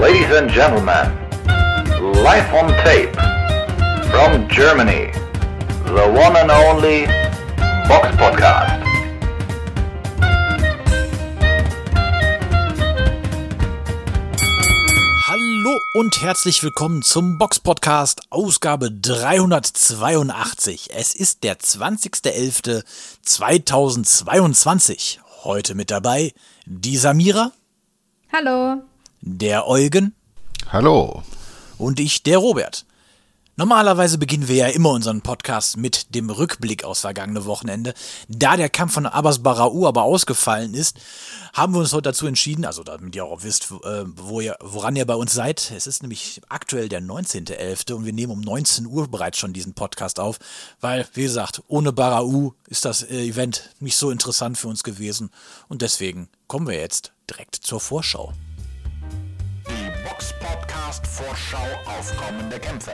Ladies and gentlemen, live on tape from Germany, the one and only Box Podcast. Hallo und herzlich willkommen zum Box Podcast Ausgabe 382. Es ist der 20.11.2022. Heute mit dabei die Samira. Hallo. Der Eugen. Hallo. Und ich, der Robert. Normalerweise beginnen wir ja immer unseren Podcast mit dem Rückblick aus vergangene Wochenende. Da der Kampf von Abbas Barau aber ausgefallen ist, haben wir uns heute dazu entschieden, also damit ihr auch wisst, äh, wo ihr, woran ihr bei uns seid. Es ist nämlich aktuell der 19.11. und wir nehmen um 19 Uhr bereits schon diesen Podcast auf, weil, wie gesagt, ohne Barau ist das äh, Event nicht so interessant für uns gewesen und deswegen kommen wir jetzt direkt zur Vorschau. Box Vorschau auf kommende Kämpfe.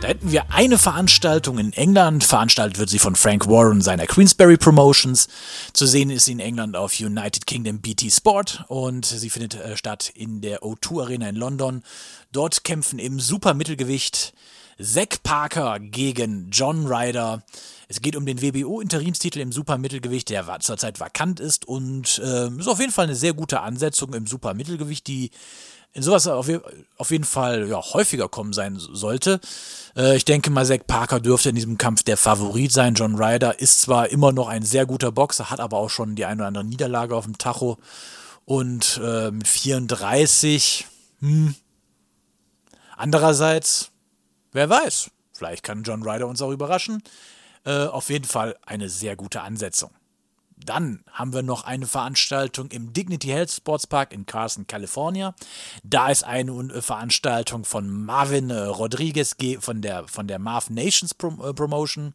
Da hätten wir eine Veranstaltung in England. Veranstaltet wird sie von Frank Warren seiner Queensberry Promotions. Zu sehen ist sie in England auf United Kingdom BT Sport und sie findet äh, statt in der O2 Arena in London. Dort kämpfen im Supermittelgewicht Zack Parker gegen John Ryder. Es geht um den WBO-Interimstitel im Supermittelgewicht, der zurzeit vakant ist und äh, ist auf jeden Fall eine sehr gute Ansetzung im Supermittelgewicht, die in sowas auf, auf jeden Fall ja, häufiger kommen sein sollte. Äh, ich denke mal, Zack Parker dürfte in diesem Kampf der Favorit sein. John Ryder ist zwar immer noch ein sehr guter Boxer, hat aber auch schon die eine oder andere Niederlage auf dem Tacho. Und äh, mit 34, hm. Andererseits, wer weiß, vielleicht kann John Ryder uns auch überraschen. Äh, auf jeden Fall eine sehr gute Ansetzung. Dann haben wir noch eine Veranstaltung im Dignity Health Sports Park in Carson, California. Da ist eine äh, Veranstaltung von Marvin äh, Rodriguez von der, von der Marv Nations äh, Promotion.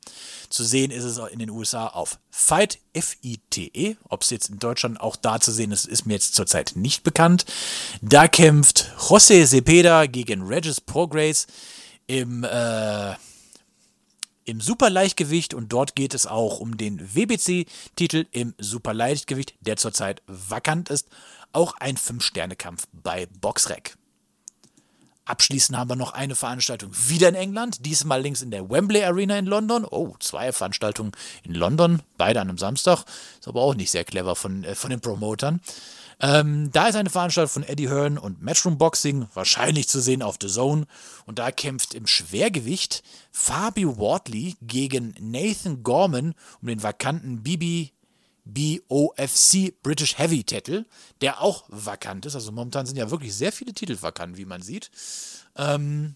Zu sehen ist es in den USA auf Fight, F-I-T-E. Ob es jetzt in Deutschland auch da zu sehen ist, ist mir jetzt zurzeit nicht bekannt. Da kämpft José Cepeda gegen Regis Progress im äh, im Superleichtgewicht und dort geht es auch um den WBC-Titel im Superleichtgewicht, der zurzeit vakant ist. Auch ein Fünf-Sterne-Kampf bei Boxrec. Abschließend haben wir noch eine Veranstaltung wieder in England, diesmal links in der Wembley Arena in London. Oh, zwei Veranstaltungen in London, beide an einem Samstag. Ist aber auch nicht sehr clever von, äh, von den Promotern. Ähm, da ist eine Veranstaltung von Eddie Hearn und Matchroom Boxing, wahrscheinlich zu sehen auf The Zone. Und da kämpft im Schwergewicht Fabio Wortley gegen Nathan Gorman um den vakanten BB British Heavy Titel, der auch vakant ist. Also momentan sind ja wirklich sehr viele Titel vakant, wie man sieht. Ähm,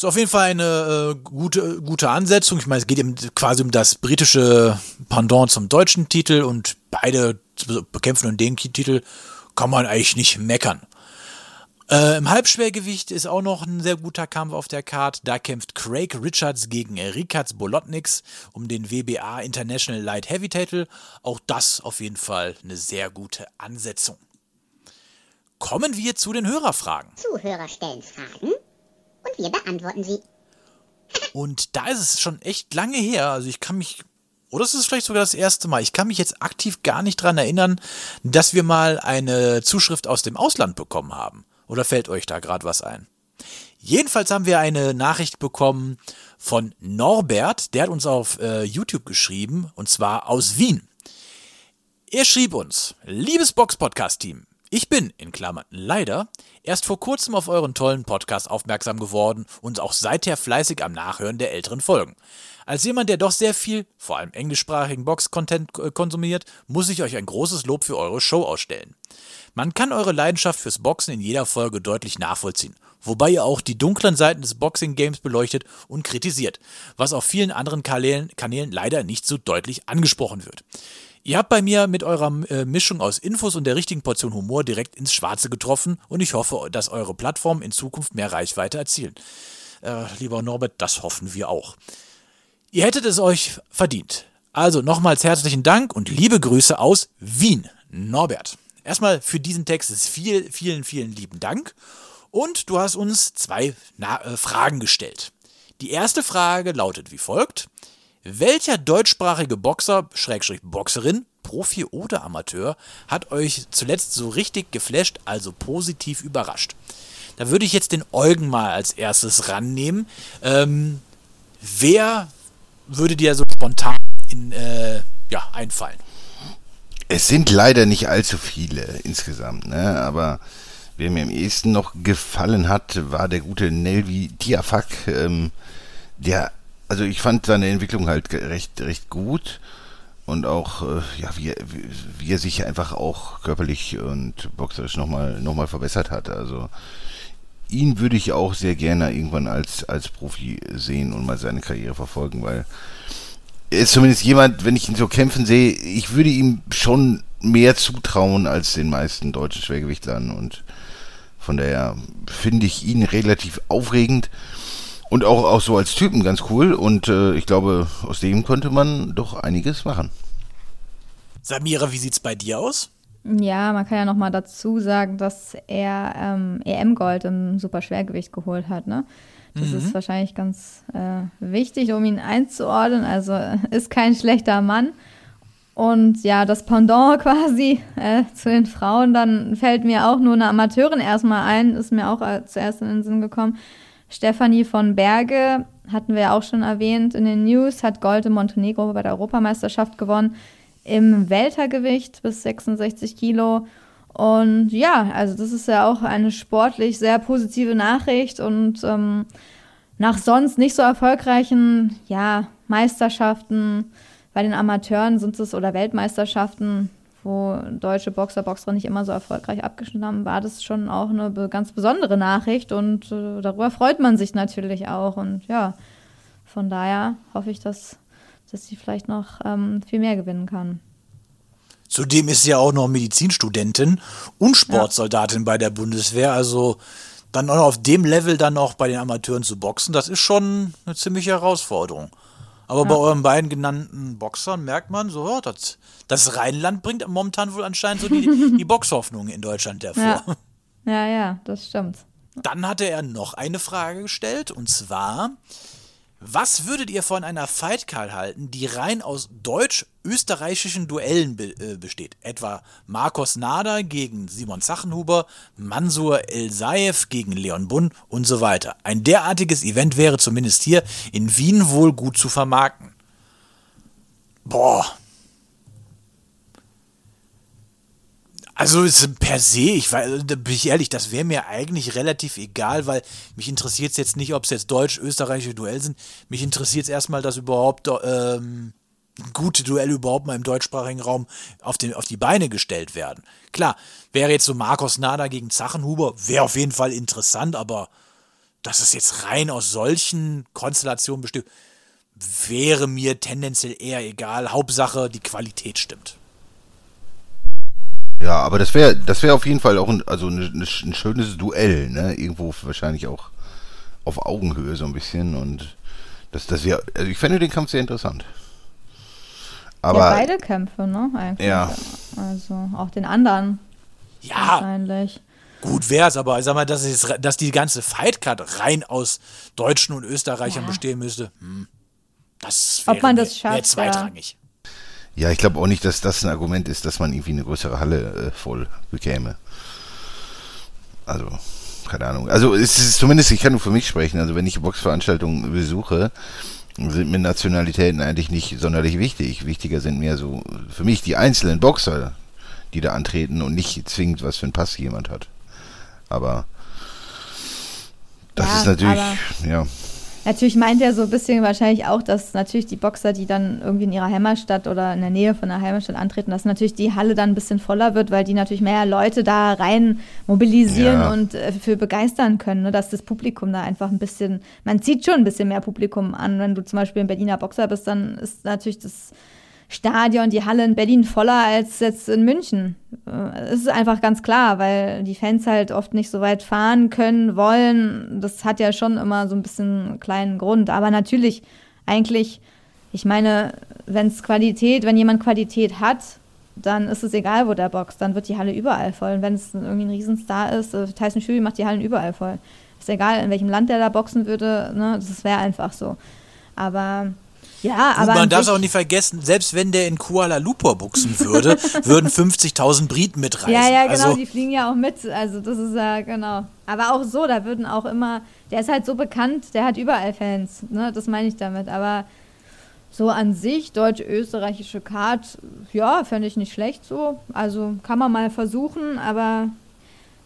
ist auf jeden Fall eine äh, gute, gute Ansetzung. Ich meine, es geht eben quasi um das britische Pendant zum deutschen Titel und beide bekämpfen und den Titel kann man eigentlich nicht meckern. Äh, Im Halbschwergewicht ist auch noch ein sehr guter Kampf auf der Card. Da kämpft Craig Richards gegen Rikats Bolotniks um den WBA International Light Heavy Title. Auch das auf jeden Fall eine sehr gute Ansetzung. Kommen wir zu den Hörerfragen. Zuhörer stellen Fragen und wir beantworten sie. Und da ist es schon echt lange her. Also ich kann mich, oder es ist vielleicht sogar das erste Mal, ich kann mich jetzt aktiv gar nicht dran erinnern, dass wir mal eine Zuschrift aus dem Ausland bekommen haben. Oder fällt euch da gerade was ein? Jedenfalls haben wir eine Nachricht bekommen von Norbert, der hat uns auf äh, YouTube geschrieben, und zwar aus Wien. Er schrieb uns, liebes Box-Podcast-Team, ich bin, in Klammern leider, erst vor kurzem auf euren tollen Podcast aufmerksam geworden und auch seither fleißig am Nachhören der älteren Folgen. Als jemand, der doch sehr viel, vor allem englischsprachigen Box-Content konsumiert, muss ich euch ein großes Lob für eure Show ausstellen. Man kann eure Leidenschaft fürs Boxen in jeder Folge deutlich nachvollziehen, wobei ihr auch die dunklen Seiten des Boxing-Games beleuchtet und kritisiert, was auf vielen anderen Kanälen, Kanälen leider nicht so deutlich angesprochen wird. Ihr habt bei mir mit eurer äh, Mischung aus Infos und der richtigen Portion Humor direkt ins Schwarze getroffen und ich hoffe, dass eure Plattformen in Zukunft mehr Reichweite erzielen. Äh, lieber Norbert, das hoffen wir auch. Ihr hättet es euch verdient. Also nochmals herzlichen Dank und liebe Grüße aus Wien, Norbert. Erstmal für diesen Text ist viel, vielen, vielen lieben Dank. Und du hast uns zwei Na äh, Fragen gestellt. Die erste Frage lautet wie folgt. Welcher deutschsprachige Boxer, Schrägstrich Boxerin, Profi oder Amateur, hat euch zuletzt so richtig geflasht, also positiv überrascht? Da würde ich jetzt den Eugen mal als erstes rannehmen. Ähm, wer würde dir so spontan in, äh, ja, einfallen? Es sind leider nicht allzu viele insgesamt, ne? aber wer mir am ehesten noch gefallen hat, war der gute Nelvi Diafak. Ähm, der, also ich fand seine Entwicklung halt recht, recht gut und auch, äh, ja, wie, wie, er sich einfach auch körperlich und boxerisch nochmal noch mal verbessert hat. Also ihn würde ich auch sehr gerne irgendwann als, als Profi sehen und mal seine Karriere verfolgen, weil ist zumindest jemand, wenn ich ihn so kämpfen sehe, ich würde ihm schon mehr zutrauen als den meisten deutschen Schwergewichtlern und von daher finde ich ihn relativ aufregend und auch, auch so als Typen ganz cool und äh, ich glaube, aus dem könnte man doch einiges machen. Samira, wie sieht's bei dir aus? Ja, man kann ja noch mal dazu sagen, dass er ähm, EM-Gold im Superschwergewicht geholt hat, ne? Das mhm. ist wahrscheinlich ganz äh, wichtig, um ihn einzuordnen. Also ist kein schlechter Mann. Und ja, das Pendant quasi äh, zu den Frauen, dann fällt mir auch nur eine Amateurin erstmal ein, ist mir auch äh, zuerst in den Sinn gekommen. Stefanie von Berge, hatten wir ja auch schon erwähnt in den News, hat Gold in Montenegro bei der Europameisterschaft gewonnen im Weltergewicht bis 66 Kilo. Und ja, also das ist ja auch eine sportlich sehr positive Nachricht und ähm, nach sonst nicht so erfolgreichen ja, Meisterschaften bei den Amateuren sind es oder Weltmeisterschaften, wo deutsche Boxer, Boxer nicht immer so erfolgreich abgeschnitten haben, war das schon auch eine ganz besondere Nachricht und äh, darüber freut man sich natürlich auch. Und ja, von daher hoffe ich, dass, dass sie vielleicht noch ähm, viel mehr gewinnen kann. Zudem ist sie ja auch noch Medizinstudentin und Sportsoldatin ja. bei der Bundeswehr. Also dann auch auf dem Level dann noch bei den Amateuren zu boxen, das ist schon eine ziemliche Herausforderung. Aber ja. bei euren beiden genannten Boxern merkt man so, ja, das, das Rheinland bringt momentan wohl anscheinend so die, die Boxhoffnung in Deutschland hervor. Ja. ja, ja, das stimmt. Dann hatte er noch eine Frage gestellt und zwar, was würdet ihr von einer Fightcard halten, die rein aus deutsch-österreichischen Duellen be äh, besteht? Etwa Marcos Nader gegen Simon Zachenhuber, Mansur El-Saif gegen Leon Bunn und so weiter. Ein derartiges Event wäre zumindest hier in Wien wohl gut zu vermarkten. Boah, Also per se, ich weiß, da bin ich ehrlich, das wäre mir eigentlich relativ egal, weil mich interessiert es jetzt nicht, ob es jetzt deutsch-österreichische Duell sind. Mich interessiert es erstmal, dass überhaupt ähm, gute Duelle überhaupt mal im deutschsprachigen Raum auf, den, auf die Beine gestellt werden. Klar, wäre jetzt so Markus Nada gegen Zachenhuber, wäre auf jeden Fall interessant, aber dass es jetzt rein aus solchen Konstellationen bestimmt, wäre mir tendenziell eher egal. Hauptsache, die Qualität stimmt. Ja, aber das wäre das wäre auf jeden Fall auch ein, also ein, ein schönes Duell, ne? Irgendwo wahrscheinlich auch auf Augenhöhe so ein bisschen und das, das wäre, also ich fände den Kampf sehr interessant. Aber ja, beide Kämpfe, ne? Eigentlich. Ja. Also auch den anderen. Ja. Wahrscheinlich. Gut wär's, aber ich sag mal, dass, es, dass die ganze Fightcard rein aus Deutschen und Österreichern ja. bestehen müsste, hm, das wäre Ob man das schafft, zweitrangig. Ja, ich glaube auch nicht, dass das ein Argument ist, dass man irgendwie eine größere Halle äh, voll bekäme. Also, keine Ahnung. Also es ist zumindest, ich kann nur für mich sprechen, also wenn ich Boxveranstaltungen besuche, sind mir Nationalitäten eigentlich nicht sonderlich wichtig. Wichtiger sind mir so für mich die einzelnen Boxer, die da antreten und nicht zwingend, was für ein Pass jemand hat. Aber das ja, ist natürlich, ja. Natürlich meint er so ein bisschen wahrscheinlich auch, dass natürlich die Boxer, die dann irgendwie in ihrer Heimatstadt oder in der Nähe von der Heimatstadt antreten, dass natürlich die Halle dann ein bisschen voller wird, weil die natürlich mehr Leute da rein mobilisieren ja. und äh, für begeistern können, ne? dass das Publikum da einfach ein bisschen, man zieht schon ein bisschen mehr Publikum an. Wenn du zum Beispiel ein Berliner Boxer bist, dann ist natürlich das Stadion, die Halle in Berlin voller als jetzt in München. Äh, es ist einfach ganz klar, weil die Fans halt oft nicht so weit fahren können, wollen. Das hat ja schon immer so ein bisschen einen kleinen Grund. Aber natürlich, eigentlich, ich meine, wenn es Qualität, wenn jemand Qualität hat, dann ist es egal, wo der boxt. Dann wird die Halle überall voll. Und wenn es irgendwie ein Riesenstar ist, äh, Tyson Fury macht die Hallen überall voll. Ist egal, in welchem Land der da boxen würde, ne? das wäre einfach so. Aber Ja, Und aber. man an darf sich- auch nicht vergessen, selbst wenn der in Kuala Lumpur buchsen würde, würden 50.000 Briten mitreisen. Ja, ja, genau, also, die fliegen ja auch mit. Also das ist ja, genau. Aber auch so, da würden auch immer, der ist halt so bekannt, der hat überall Fans, ne? Das meine ich damit. Aber so an sich, deutsch-österreichische Card, ja, fände ich nicht schlecht so. Also kann man mal versuchen, aber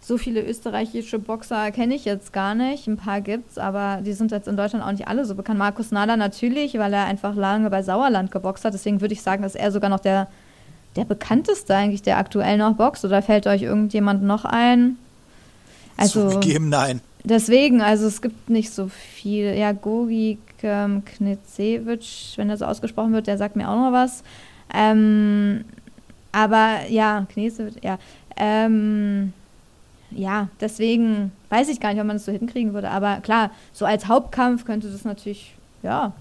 so viele österreichische Boxer kenne ich jetzt gar nicht. Ein paar gibt's, aber die sind jetzt in Deutschland auch nicht alle so bekannt. Markus Nader natürlich, weil er einfach lange bei Sauerland geboxt hat. Deswegen würde ich sagen, dass er sogar noch der, der bekannteste eigentlich, der aktuell noch boxt. Oder fällt euch irgendjemand noch ein? Also zugegeben, nein. deswegen, also es gibt nicht so viel. Ja, Gogi ähm, Knizewitsch, wenn er so ausgesprochen wird, der sagt mir auch noch was. Ähm, aber ja, Knizewitsch, ja. Ähm, ja, deswegen weiß ich gar nicht, ob man das so hinkriegen würde. Aber klar, so als Hauptkampf könnte das natürlich, ja,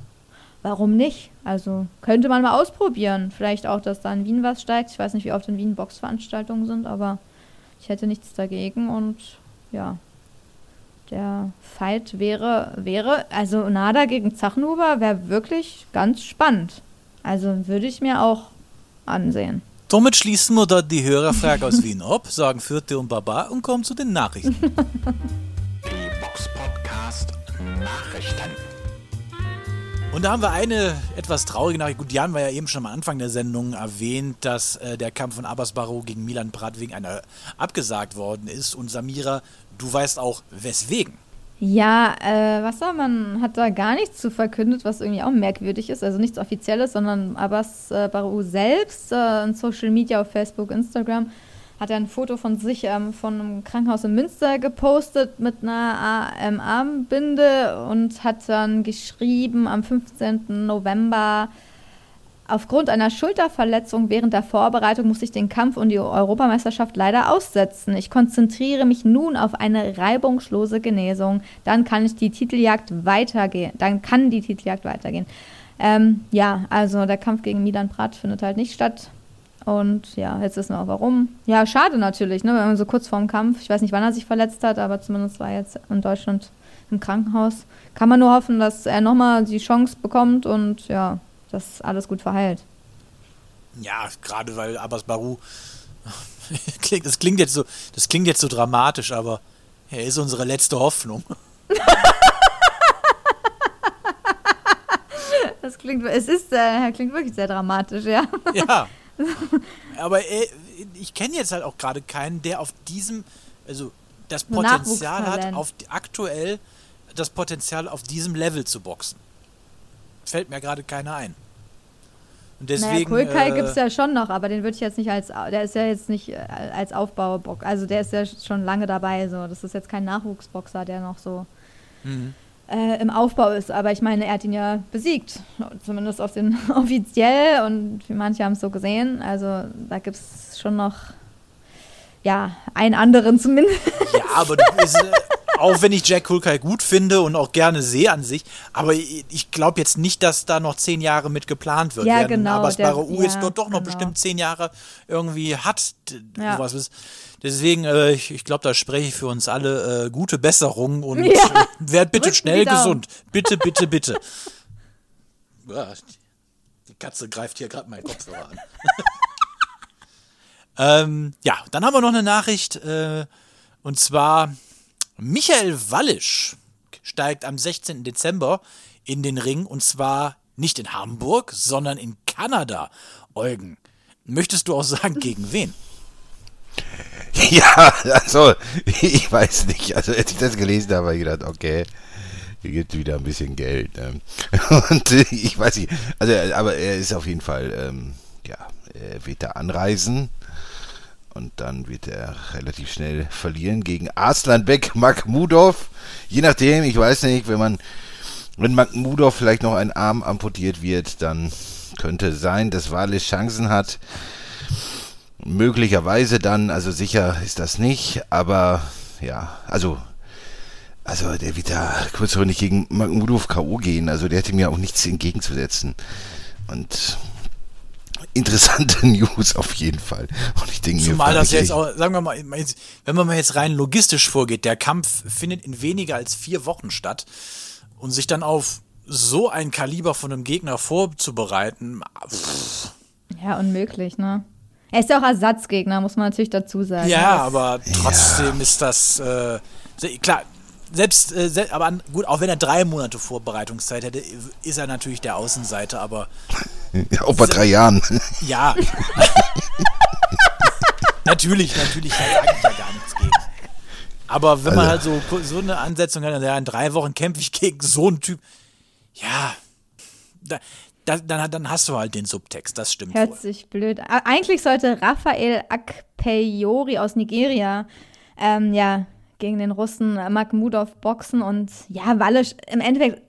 warum nicht? Also könnte man mal ausprobieren. Vielleicht auch, dass da in Wien was steigt. Ich weiß nicht, wie oft in Wien Boxveranstaltungen sind, aber ich hätte nichts dagegen und ja, der Fight wäre, wäre, also Nada gegen Zachenhuber wäre wirklich ganz spannend. Also würde ich mir auch ansehen. Somit schließen wir da die Hörerfrage aus Wien ab, sagen Vierte und Baba und kommen zu den Nachrichten. Die Box Podcast Nachrichten. Und da haben wir eine etwas traurige Nachricht. Gut, die haben wir ja eben schon am Anfang der Sendung erwähnt, dass äh, der Kampf von Abbas Barrow gegen Milan Prat wegen einer abgesagt worden ist. Und Samira, du weißt auch weswegen. Ja, äh, was soll man, hat da gar nichts zu verkündet, was irgendwie auch merkwürdig ist. Also nichts Offizielles, sondern Abbas äh, Barou selbst äh, in Social Media auf Facebook, Instagram hat er ein Foto von sich ähm, von einem Krankenhaus in Münster gepostet mit einer ähm, Armbinde und hat dann geschrieben am 15. November, Aufgrund einer Schulterverletzung während der Vorbereitung muss ich den Kampf um die Europameisterschaft leider aussetzen. Ich konzentriere mich nun auf eine reibungslose Genesung. Dann kann ich die Titeljagd weitergehen. Dann kann die Titeljagd weitergehen. Ähm, ja, also der Kampf gegen Milan Prat findet halt nicht statt. Und ja, jetzt wissen wir auch warum. Ja, schade natürlich, ne, wenn man so kurz vorm Kampf, ich weiß nicht, wann er sich verletzt hat, aber zumindest war er jetzt in Deutschland im Krankenhaus. Kann man nur hoffen, dass er nochmal die Chance bekommt und ja, dass alles gut verheilt. Ja, gerade weil Abbas klingt, das klingt jetzt so, das klingt jetzt so dramatisch, aber er ist unsere letzte Hoffnung. Das klingt, es ist, äh, klingt wirklich sehr dramatisch, ja. Ja. Aber äh, ich kenne jetzt halt auch gerade keinen, der auf diesem, also das Potenzial hat, auf aktuell das Potenzial auf diesem Level zu boxen. Fällt mir gerade keiner ein. Und deswegen. naja, Kulkai äh, gibt es ja schon noch, aber den würde ich jetzt nicht als, der ist ja jetzt nicht äh, als Aufbaubox, also der ist ja schon lange dabei, so. Das ist jetzt kein Nachwuchsboxer, der noch so Mhm. äh, im Aufbau ist. Aber ich meine, er hat ihn ja besiegt, zumindest auf den offiziell und manche haben es so gesehen. Also da gibt es schon noch, ja, einen anderen zumindest. Ja, aber du, ist, äh, auch wenn ich Jack Kulkai gut finde und auch gerne sehe an sich, aber ich, glaube jetzt nicht, dass da noch zehn Jahre mit geplant wird. Ja, genau, Abbas der- Barou jetzt ja, doch, noch genau. bestimmt zehn Jahre irgendwie hat. Ja. Ist. Deswegen, äh, ich, ich glaube, da spreche ich für uns alle äh, gute Besserung und Ja. äh, werd bitte Drücken schnell gesund. Bitte, bitte, bitte. Ja, die Katze greift hier gerade meinen Kopfhörer an. ähm, ja, dann haben wir noch eine Nachricht. Äh, und zwar Michael Wallisch steigt am 16. Dezember in den Ring. Und zwar nicht in Hamburg, sondern in Kanada. Eugen, möchtest du auch sagen, gegen wen? Ja, also, ich weiß nicht. Also, als ich das gelesen habe, habe ich gedacht, okay, hier gibt wieder ein bisschen Geld. Ne? Und ich weiß nicht, also, aber er ist auf jeden Fall, ähm, ja, er wird da anreisen. Und dann wird er relativ schnell verlieren gegen Arslanbek Makhmudov. Je nachdem, ich weiß nicht, wenn man, wenn Makhmudov vielleicht noch ein Arm amputiert wird, dann könnte sein, dass Wales Chancen hat. Möglicherweise dann, also sicher ist das nicht, aber ja, also, also der wird da kurzfristig gegen Makhmudov K.O. gehen, also der hätte mir auch nichts entgegenzusetzen. Und interessante News auf jeden Fall. Und ich denke mir, Zumal das frag jetzt auch, sagen wir mal, wenn man mal jetzt rein logistisch vorgeht, der Kampf findet in weniger als vier Wochen statt und sich dann auf so ein Kaliber von einem Gegner vorzubereiten, pff, Ja, unmöglich, ne? Er ist ja auch Ersatzgegner, muss man natürlich dazu sagen. ja, aber trotzdem ist das äh, klar. Selbst, äh, se aber an, gut, auch wenn er drei Monate Vorbereitungszeit hätte, ist er natürlich der Außenseiter, aber Ja, auch bei drei Jahren. ja. natürlich, natürlich, da sage ich ja gar nichts gegen. Aber wenn man halt Also- so, so eine Ansetzung hat, ja, in drei Wochen kämpfe ich gegen so einen Typ, ja, da, da, dann, dann hast du halt den Subtext, das stimmt Hört wohl. sich blöd. Eigentlich sollte Raphael Akpeyori aus Nigeria ähm, ja gegen den Russen Makhmudov boxen und ja, Wallisch im Endeffekt,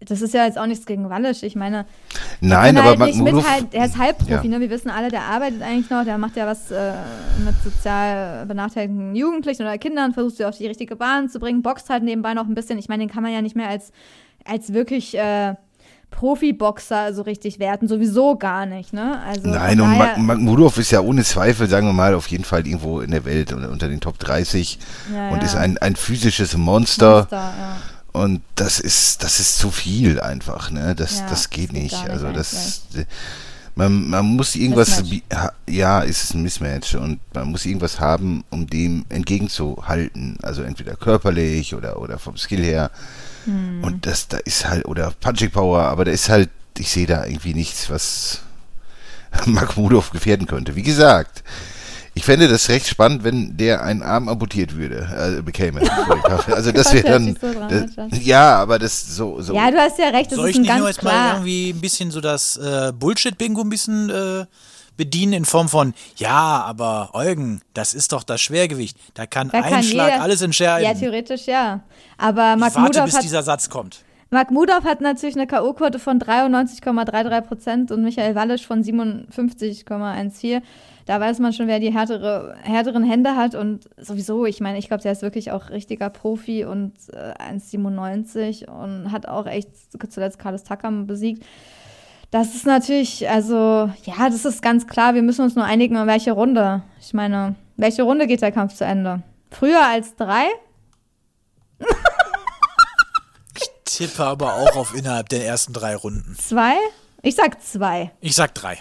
das ist ja jetzt auch nichts gegen Wallisch. Ich meine, Nein, aber halt nicht Makhmudov, mithalten. Er ist Halbprofi, Ja. ne? Wir wissen alle, der arbeitet eigentlich noch, der macht ja was äh, mit sozial benachteiligten Jugendlichen oder Kindern, versucht sie auf die richtige Bahn zu bringen, boxt halt nebenbei noch ein bisschen. Ich meine, den kann man ja nicht mehr als, als wirklich äh, Profiboxer so richtig werten, sowieso gar nicht, ne? Also Nein, und Mag- Makhmudov ist ja ohne Zweifel, sagen wir mal, auf jeden Fall irgendwo in der Welt unter unter den Top 30 Ja, und ja. ist ein, ein physisches Monster. Monster, ja. Und das ist, das ist zu viel einfach, ne? Das, Ja, das geht das geht nicht. nicht also das, man, man muss irgendwas, Mismatch. ja, es ist ein Mismatch und man muss irgendwas haben, um dem entgegenzuhalten. Also entweder körperlich oder, oder vom Skill her. Hm. Und das, da ist halt, oder Punching Power, aber da ist halt, ich sehe da irgendwie nichts, was Makhmudov gefährden könnte. Wie gesagt, ich fände das recht spannend, wenn der einen Arm amputiert würde, äh, bekäme. Also das wäre dann, so das, ja, aber das so, so. Ja, du hast ja recht, das Soll ist ich ein nicht nur ganz jetzt mal irgendwie ein bisschen so das äh, Bullshit-Bingo ein bisschen äh, bedienen in Form von, ja, aber Eugen, das ist doch das Schwergewicht. Da kann Da ein kann Schlag jeder- alles entscheiden. Ja, theoretisch ja. Aber ich warte, Makhmudov bis hat, dieser Satz kommt. Makhmudov hat natürlich eine K.O.-Quote von 93,33 Prozent und Michael Wallisch von 57,14. Da weiß man schon, wer die härtere, härteren Hände hat und sowieso, ich meine, ich glaube, der ist wirklich auch richtiger Profi und äh, 1,97 und hat auch echt zuletzt Carlos Takam besiegt. Das ist natürlich, also, ja, das ist ganz klar. Wir müssen uns nur einigen, in welche Runde. Ich meine, welche Runde geht der Kampf zu Ende? Früher als drei? Tippe aber auch auf innerhalb der ersten drei Runden. Zwei? Ich sag zwei. Ich sag drei.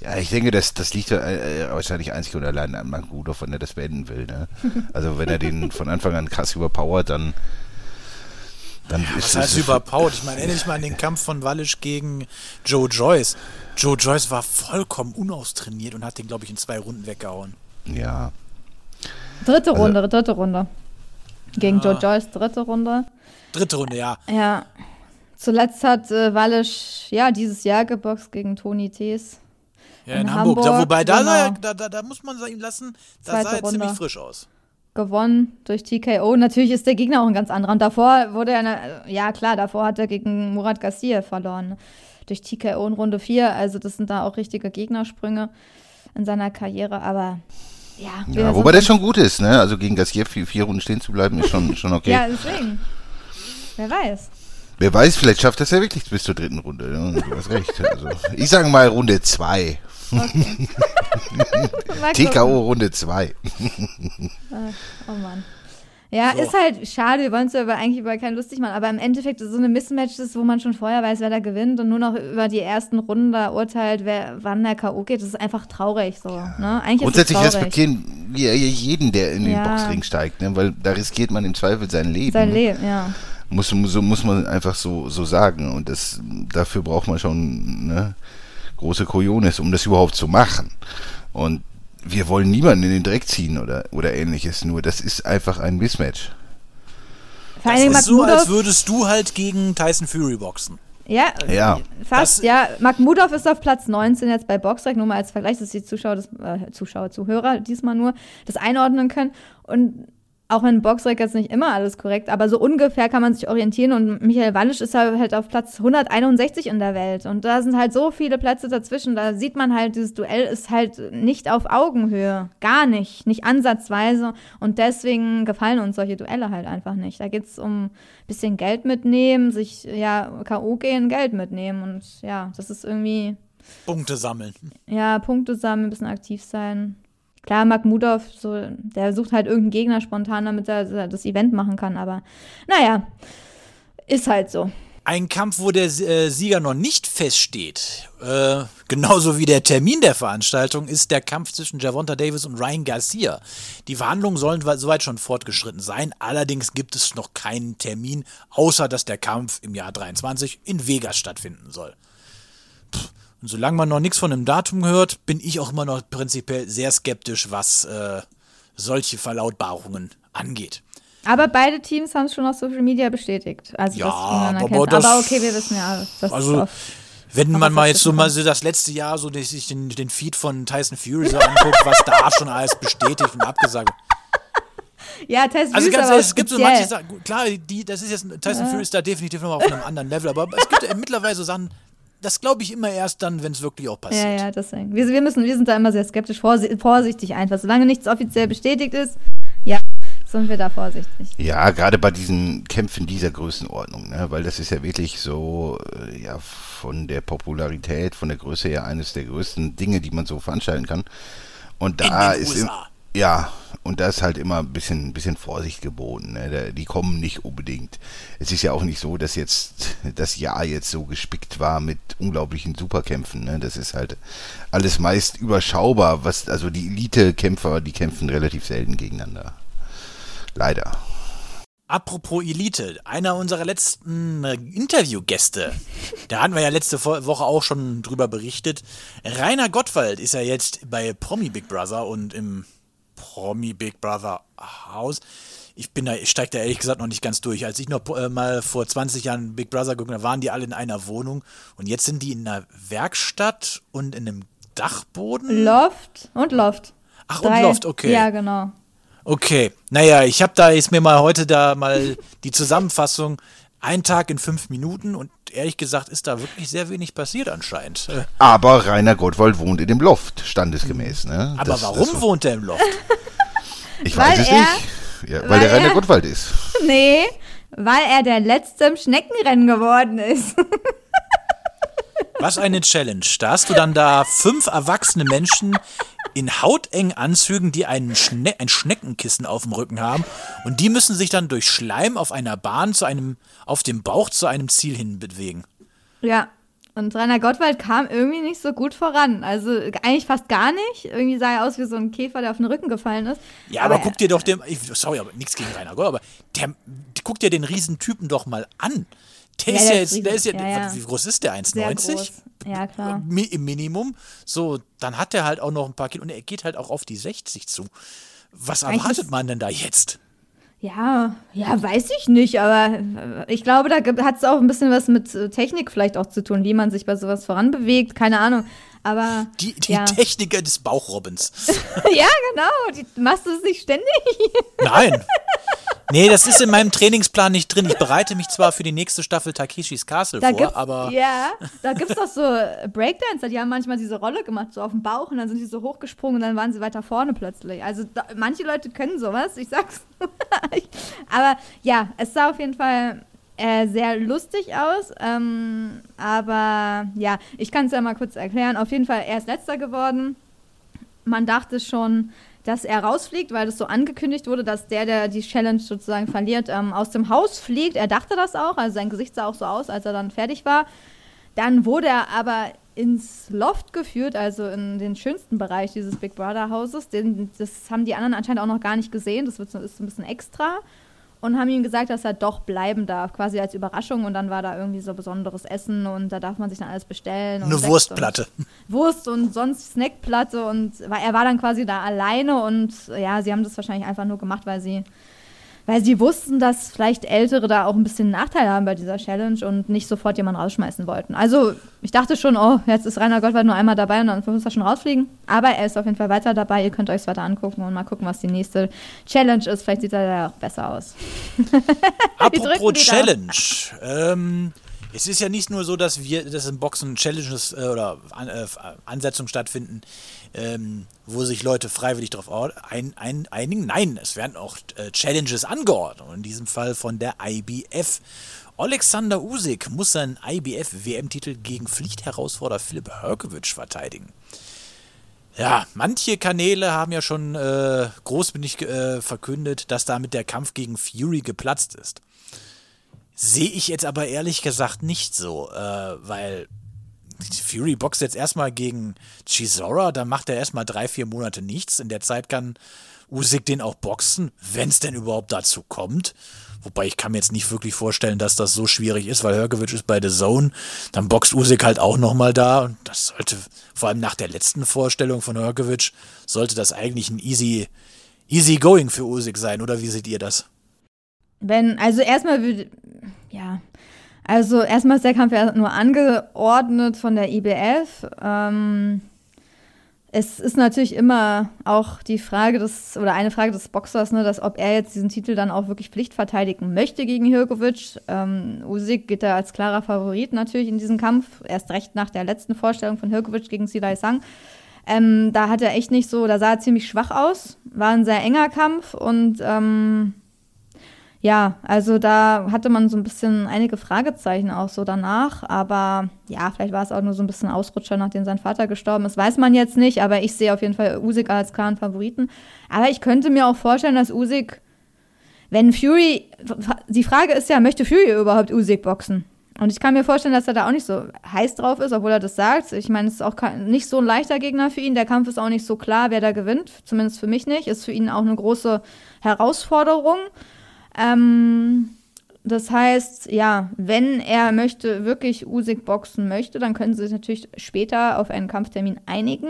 Ja, ich denke, das, das liegt äh, äh, wahrscheinlich einzig und allein an Makhmudov, wenn er das beenden will. Ne? Also wenn er den von Anfang an krass überpowert, dann, dann ist Was heißt es überpowered? Ich meine, erinnere dich mal an den Kampf von Wallisch gegen Joe Joyce. Joe Joyce war vollkommen unaustrainiert und hat den, glaube ich, in zwei Runden weggehauen. Ja, Dritte Also- Runde, dritte Runde. Gegen Ah. Joe Joyce, dritte Runde. Dritte Runde, ja. Ja. Zuletzt hat äh, Wallisch, ja, dieses Jahr geboxt gegen Toni Tees. Ja, in, In Hamburg. Da, Hamburg, wobei, da, genau. da, da, da muss man ihm lassen, da Zweite sah er ziemlich Runde. frisch aus. gewonnen durch TKO. Natürlich ist der Gegner auch ein ganz anderer. Und davor wurde er, eine, ja klar, davor hat er gegen Murat Garcia verloren. Durch TKO in Runde 4. Also das sind da auch richtige Gegnersprünge in seiner Karriere. Aber ja, ja wobei das schon gut ist, ne? Also gegen Gassier vier, vier Runden stehen zu bleiben, ist schon, schon okay. Ja, deswegen. Wer weiß. Wer weiß, vielleicht schafft das ja wirklich bis zur dritten Runde. Ne? Du hast recht. Also, ich sage mal Runde 2. Mal TKO. Runde 2. Oh Mann. Ja, So. ist halt schade, wir wollen es ja über, eigentlich über keinen lustig machen, aber im Endeffekt ist so eine Mismatch ist, wo man schon vorher weiß, wer da gewinnt und nur noch über die ersten Runden da urteilt, wer wann der K.O. geht, das ist einfach traurig so. Ne? Eigentlich Grundsätzlich ist respektieren wir jeden, der in den Ja. Boxring steigt, ne? weil da riskiert man im Zweifel sein Leben. Sein Leben, ja. Muss, muss, so muss man einfach so, so sagen. Und das, dafür braucht man schon ne, große Kojones, um das überhaupt zu machen. Und wir wollen niemanden in den Dreck ziehen oder, oder ähnliches. Nur das ist einfach ein Mismatch. Vor Das ist so, als würdest du halt gegen Tyson Fury boxen. Ja, Ja. fast, Das- ja. Makhmudov ist auf Platz 19 jetzt bei Boxrec, nur mal als Vergleich, dass die Zuschauer, das, äh, Zuschauer, Zuhörer diesmal nur das einordnen können. Und auch wenn Boxrec jetzt nicht immer alles korrekt, aber so ungefähr kann man sich orientieren. Und Michael Wallisch ist halt auf Platz 161 in der Welt. Und da sind halt so viele Plätze dazwischen. Da sieht man halt, dieses Duell ist halt nicht auf Augenhöhe. Gar nicht. Nicht ansatzweise. Und deswegen gefallen uns solche Duelle halt einfach nicht. Da geht es um ein bisschen Geld mitnehmen, sich, ja, K.O. gehen, Geld mitnehmen. Und ja, das ist irgendwie, Punkte sammeln. ja, Punkte sammeln, ein bisschen aktiv sein. Klar, Makhmudov, so, der sucht halt irgendeinen Gegner spontan, damit er das Event machen kann, aber naja. Ist halt so. Ein Kampf, wo der äh, Sieger noch nicht feststeht, äh, genauso wie der Termin der Veranstaltung, ist der Kampf zwischen Javonta Davis und Ryan Garcia. Die Verhandlungen sollen soweit schon fortgeschritten sein, allerdings gibt es noch keinen Termin, außer dass der Kampf im Jahr 23 in Vegas stattfinden soll. Und solange man noch nichts von einem Datum hört, bin ich auch immer noch prinzipiell sehr skeptisch, was äh, solche Verlautbarungen angeht. Aber beide Teams haben es schon auf Social Media bestätigt. Also Ja, aber das- aber okay, wir wissen ja, dass Also, Wenn man mal jetzt so mal so das letzte Jahr so sich den, den Feed von Tyson Fury so anguckt, was da schon alles bestätigt und abgesagt. Ja, Test Also ganz aber ehrlich, es gibt so manche Sachen, klar, die, das ist jetzt, Tyson Fury ist da definitiv nochmal auf einem anderen Level, aber es gibt ja mittlerweile so Sachen, das glaube ich immer erst dann, wenn es wirklich auch Ja, passiert. ja, deswegen. Wir, wir, müssen, wir sind da immer sehr skeptisch, vorsi vorsichtig einfach. Solange nichts offiziell bestätigt ist, ja, sind wir da vorsichtig. Ja, gerade bei diesen Kämpfen dieser Größenordnung, ne? weil das ist ja wirklich so, äh, ja, von der Popularität, von der Größe her eines der größten Dinge, die man so veranstalten kann. Und da den ist im, USA. Ja, und da ist halt immer ein bisschen, bisschen Vorsicht geboten. Ne? Die kommen nicht unbedingt. Es ist ja auch nicht so, dass jetzt das Jahr jetzt so gespickt war mit unglaublichen Superkämpfen. Ne? Das ist halt alles meist überschaubar. Was also die Elite-Kämpfer, die kämpfen relativ selten gegeneinander. Leider. Apropos Elite, einer unserer letzten äh, Interviewgäste, da hatten wir ja letzte Woche auch schon drüber berichtet. Rainer Gottwald ist ja jetzt bei Promi Big Brother und im Promi Big Brother Haus. Ich bin da, ich steige da ehrlich gesagt noch nicht ganz durch. Als ich noch äh, mal vor 20 Jahren Big Brother geguckt habe, waren die alle in einer Wohnung und jetzt sind die in einer Werkstatt und in einem Dachboden. Loft und Loft. Ach, und Loft, okay. Ja, genau. Okay, naja, ich habe da ist mir mal heute da mal die Zusammenfassung. Ein Tag in fünf Minuten und ehrlich gesagt ist da wirklich sehr wenig passiert anscheinend. Aber Rainer Gottwald wohnt in dem Loft, standesgemäß. Ne? Aber Das- warum das- wohnt er im Loft? Ich Weil weiß es er- nicht. Ja, weil, weil der Rainer er- Gottwald ist. Nee, weil er der Letzte im Schneckenrennen geworden ist. Was eine Challenge. Da hast du dann da fünf erwachsene Menschen in hautengen Anzügen, die einen Schne ein Schneckenkissen auf dem Rücken haben und die müssen sich dann durch Schleim auf einer Bahn zu einem auf dem Bauch zu einem Ziel hin bewegen. Ja. Und Rainer Gottwald kam irgendwie nicht so gut voran. Also eigentlich fast gar nicht. Irgendwie sah er aus wie so ein Käfer, der auf den Rücken gefallen ist. Ja, aber, guck dir doch den, sorry, aber nichts gegen Rainer Gott, aber der, guck dir den Riesentypen doch mal an. Der Ja, ist ja jetzt, der ist ja. Ja, wie groß ist der? Sehr 1,90? groß. Ja, klar. Im Minimum. So, dann hat er halt auch noch ein paar Kilo und er geht halt auch auf die 60 zu. Was Eigentlich erwartet man denn da jetzt? Ja, ja, weiß ich nicht, aber ich glaube, da hat es auch ein bisschen was mit äh, Technik vielleicht auch zu tun, wie man sich bei sowas voranbewegt, keine Ahnung. Aber Die, die ja. Techniker des Bauchrobbens. ja, genau, die, machst du es nicht ständig? Nein. Nee, das ist in meinem Trainingsplan nicht drin. Ich bereite mich zwar für die nächste Staffel Takeshis Castle Da vor, aber ja, da gibt es doch so Breakdancer, die haben manchmal diese Rolle gemacht, so auf dem Bauch und dann sind sie so hochgesprungen und dann waren sie weiter vorne plötzlich. Also da, manche Leute können sowas, ich sag's. aber ja, es sah auf jeden Fall äh, sehr lustig aus. Ähm, aber ja, ich kann es ja mal kurz erklären. Auf jeden Fall, er ist letzter geworden. Man dachte schon, dass er rausfliegt, weil das so angekündigt wurde, dass der, der die Challenge sozusagen verliert, ähm, aus dem Haus fliegt. Er dachte das auch, also sein Gesicht sah auch so aus, als er dann fertig war. Dann wurde er aber ins Loft geführt, also in den schönsten Bereich dieses Big Brother Hauses. Den, das haben die anderen anscheinend auch noch gar nicht gesehen. Das wird ist ein bisschen extra. Und haben ihm gesagt, dass er doch bleiben darf, quasi als Überraschung. Und dann war da irgendwie so besonderes Essen und da darf man sich dann alles bestellen. und eine Wurstplatte. Wurst und sonst Snackplatte. Und er war dann quasi da alleine. Und ja, sie haben das wahrscheinlich einfach nur gemacht, weil sie weil sie wussten, dass vielleicht Ältere da auch ein bisschen Nachteil haben bei dieser Challenge und nicht sofort jemanden rausschmeißen wollten. Also ich dachte schon, oh, jetzt ist Rainer Gottwald nur einmal dabei und dann muss er schon rausfliegen. Aber er ist auf jeden Fall weiter dabei. Ihr könnt euch es weiter angucken und mal gucken, was die nächste Challenge ist. Vielleicht sieht er ja auch besser aus. Apropos Challenge. Ähm, es ist ja nicht nur so, dass wir, dass im Boxen Challenges äh, oder an, äh, Ansetzungen stattfinden, ähm, wo sich Leute freiwillig darauf ein, ein, einigen. Nein, es werden auch äh, Challenges angeordnet. In diesem Fall von der IBF. Alexander Usyk muss seinen IBF-WM-Titel gegen Pflichtherausforderer Philipp Herkovic verteidigen. Ja, manche Kanäle haben ja schon äh, großbündig äh, verkündet, dass damit der Kampf gegen Fury geplatzt ist. Sehe ich jetzt aber ehrlich gesagt nicht so, äh, weil Fury boxt jetzt erstmal gegen Chisora, dann macht er erstmal drei, vier Monate nichts. In der Zeit kann Usyk den auch boxen, wenn es denn überhaupt dazu kommt. Wobei ich kann mir jetzt nicht wirklich vorstellen, dass das so schwierig ist, weil Herkovic ist bei The Zone. Dann boxt Usyk halt auch nochmal da. Und das sollte, vor allem nach der letzten Vorstellung von Herkovic, sollte das eigentlich ein easy, easy going für Usyk sein. Oder wie seht ihr das? Wenn, also erstmal würde, ja, also erstmal ist der Kampf ja nur angeordnet von der IBF. Ähm, es ist natürlich immer auch die Frage des, oder eine Frage des Boxers, ne, dass ob er jetzt diesen Titel dann auch wirklich Pflicht verteidigen möchte gegen Hirkovic. Ähm, Usyk geht da als klarer Favorit natürlich in diesen Kampf, erst recht nach der letzten Vorstellung von Hirkovic gegen Silai Sang. Ähm, da hat er echt nicht so, da sah er ziemlich schwach aus, war ein sehr enger Kampf und ähm, ja, also da hatte man so ein bisschen einige Fragezeichen auch so danach. Aber ja, vielleicht war es auch nur so ein bisschen Ausrutscher, nachdem sein Vater gestorben ist. Weiß man jetzt nicht, aber ich sehe auf jeden Fall Usyk als klaren Favoriten. Aber ich könnte mir auch vorstellen, dass Usyk, wenn Fury, die Frage ist ja, möchte Fury überhaupt Usyk boxen? Und ich kann mir vorstellen, dass er da auch nicht so heiß drauf ist, obwohl er das sagt. Ich meine, es ist auch nicht so ein leichter Gegner für ihn. Der Kampf ist auch nicht so klar, wer da gewinnt. Zumindest für mich nicht. Ist für ihn auch eine große Herausforderung. Ähm, das heißt, ja, wenn er möchte, wirklich Usyk boxen möchte, dann können sie sich natürlich später auf einen Kampftermin einigen.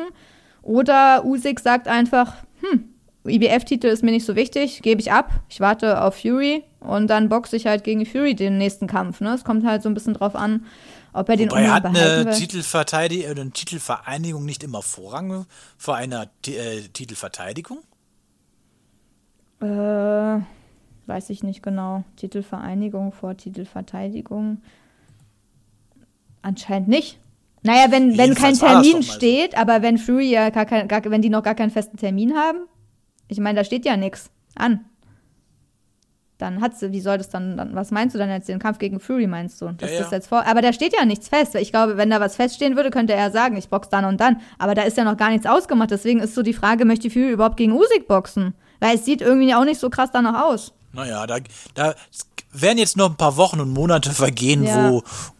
Oder Usyk sagt einfach, hm, IBF-Titel ist mir nicht so wichtig, gebe ich ab, ich warte auf Fury und dann boxe ich halt gegen Fury den nächsten Kampf. Ne? Es kommt halt so ein bisschen drauf an, ob er den Wobei hat eine Titelverteidigung, eine Titelvereinigung nicht immer Vorrang vor einer äh, Titelverteidigung? Äh weiß ich nicht genau, Titelvereinigung vor Titelverteidigung. Anscheinend nicht. Naja, wenn, wenn kein Termin steht, so. aber wenn Fury ja gar kein, gar, wenn die noch gar keinen festen Termin haben, ich meine, da steht ja nichts an. Dann hat sie, wie soll das dann, dann, was meinst du dann jetzt, den Kampf gegen Fury meinst du? Das ja, ja. jetzt vor, aber da steht ja nichts fest. Ich glaube, wenn da was feststehen würde, könnte er sagen, ich box dann und dann. Aber da ist ja noch gar nichts ausgemacht. Deswegen ist so die Frage, möchte Fury überhaupt gegen Usyk boxen? Weil es sieht irgendwie auch nicht so krass danach aus. Naja, da, da werden jetzt noch ein paar Wochen und Monate vergehen, ja.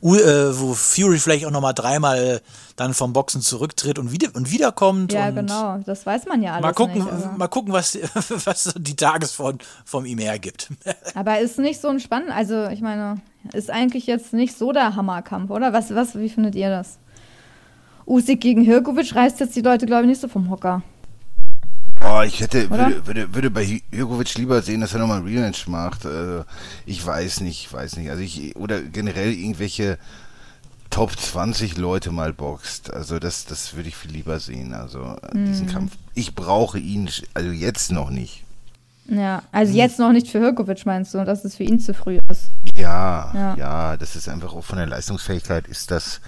wo, äh, wo Fury vielleicht auch noch mal dreimal dann vom Boxen zurücktritt und, wieder, und wiederkommt. Ja, und genau, das weiß man ja alles Mal gucken, nicht, mal gucken was, was die Tagesform vom ihm hergibt. aber ist nicht so ein spannend, also ich meine, ist eigentlich jetzt nicht so der Hammerkampf, oder? Was, was, wie findet ihr das? Usyk gegen Hirkovic reißt jetzt die Leute, glaube ich, nicht so vom Hocker. Oh, ich hätte, würde, würde, würde bei Jurkovic lieber sehen, dass er nochmal ein Rematch macht. Also, ich weiß nicht, ich weiß nicht. Also ich, oder generell irgendwelche Top 20 Leute mal boxt. Also das, das würde ich viel lieber sehen. Also mhm. diesen Kampf. Ich brauche ihn, also jetzt noch nicht. Ja, also jetzt noch nicht für Hirkovic meinst du, dass es für ihn zu früh ist. Ja, ja, ja, das ist einfach auch von der Leistungsfähigkeit ist das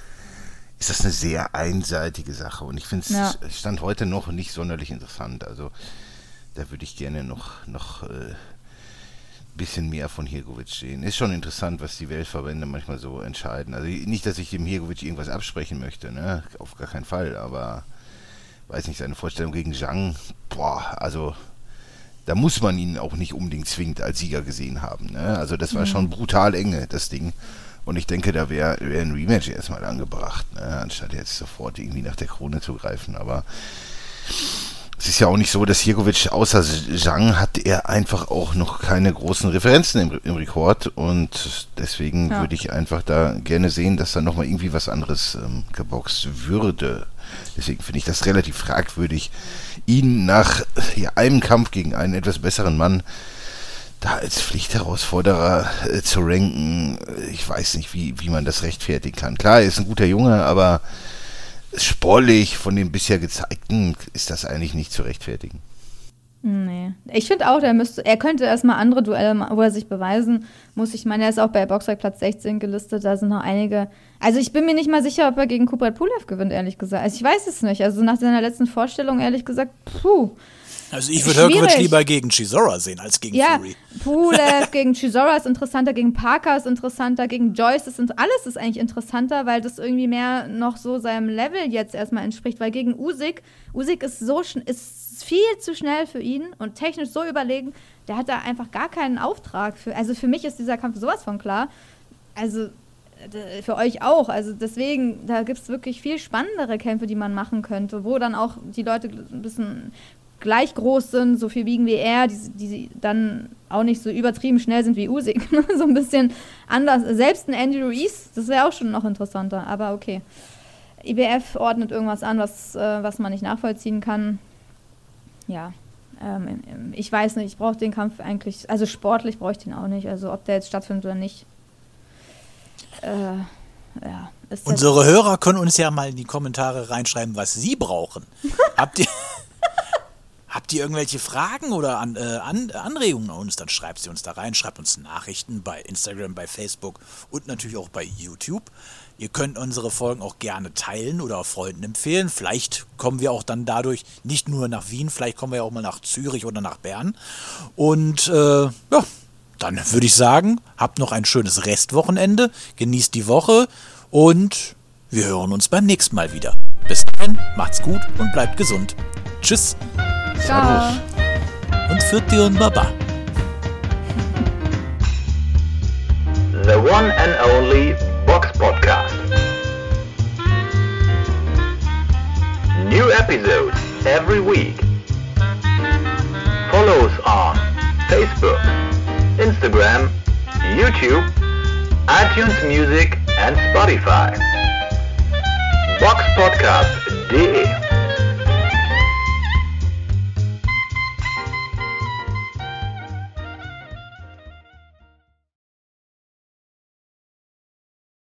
ist das eine sehr einseitige Sache. Und ich finde es ja. Stand heute noch nicht sonderlich interessant. Also da würde ich gerne noch, noch äh, bisschen mehr von Hirgovic sehen. Ist schon interessant, was die Weltverbände manchmal so entscheiden. Also nicht, dass ich dem Hirgovic irgendwas absprechen möchte, ne? Auf gar keinen Fall, aber weiß nicht, seine Vorstellung gegen Zhang, boah, also da muss man ihn auch nicht unbedingt zwingend als Sieger gesehen haben. Ne? Also das war mhm. schon brutal enge, das Ding. Und ich denke, da wäre wär ein Rematch erstmal angebracht, ne? anstatt jetzt sofort irgendwie nach der Krone zu greifen. Aber es ist ja auch nicht so, dass Jirkovic außer Zhang hat er einfach auch noch keine großen Referenzen im, im Rekord und deswegen ja. würde ich einfach da gerne sehen, dass da nochmal irgendwie was anderes ähm, geboxt würde. Deswegen finde ich das relativ fragwürdig, ihn nach ja, einem Kampf gegen einen etwas besseren Mann da als Pflichtherausforderer äh, zu ranken, äh, ich weiß nicht, wie, wie man das rechtfertigen kann. Klar, er ist ein guter Junge, aber sportlich von dem bisher gezeigten ist das eigentlich nicht zu rechtfertigen. Nee. Ich finde auch, er müsste, er könnte erstmal andere Duelle, wo er sich beweisen muss. Ich meine, er ist auch bei Boxer Platz 16 gelistet, da sind noch einige. Also ich bin mir nicht mal sicher, ob er gegen Kubrat Pulev gewinnt, ehrlich gesagt. Also ich weiß es nicht. Also nach seiner letzten Vorstellung, ehrlich gesagt, puh. Also ich würde Herkovic lieber gegen Chisora sehen als gegen ja, Fury. Pulev gegen Chisora ist interessanter, gegen Parker ist interessanter, gegen Joyce ist alles ist eigentlich interessanter, weil das irgendwie mehr noch so seinem Level jetzt erstmal entspricht. Weil gegen Usyk, Usyk ist so ist viel zu schnell für ihn und technisch so überlegen, der hat da einfach gar keinen Auftrag für. Also für mich ist dieser Kampf sowas von klar. also für euch auch. Also deswegen, da gibt es wirklich viel spannendere Kämpfe, die man machen könnte, wo dann auch die Leute ein bisschen gleich groß sind, so viel wiegen wie er, die, die dann auch nicht so übertrieben schnell sind wie Usyk. so ein bisschen anders. Selbst ein Andy Ruiz, das wäre auch schon noch interessanter, aber okay. IBF ordnet irgendwas an, was, äh, was man nicht nachvollziehen kann. Ja, ähm, ich weiß nicht, ich brauche den Kampf eigentlich, also sportlich brauche ich den auch nicht, also ob der jetzt stattfindet oder nicht. Äh, ja, Unsere Hörer können uns ja mal in die Kommentare reinschreiben, was sie brauchen. Habt ihr, habt ihr irgendwelche Fragen oder an, äh, an, Anregungen an uns? Dann schreibt sie uns da rein, schreibt uns Nachrichten bei Instagram, bei Facebook und natürlich auch bei YouTube. Ihr könnt unsere Folgen auch gerne teilen oder Freunden empfehlen. Vielleicht kommen wir auch dann dadurch nicht nur nach Wien, vielleicht kommen wir ja auch mal nach Zürich oder nach Bern. Und äh, ja, dann würde ich sagen, habt noch ein schönes Restwochenende, genießt die Woche und wir hören uns beim nächsten Mal wieder. Bis dahin, macht's gut und bleibt gesund. Tschüss Ciao. und Fürti und Baba. The one and only Box Podcast. New episodes every week. Follow us on Facebook, Instagram, YouTube, iTunes Music and Spotify. Boxpodcast.de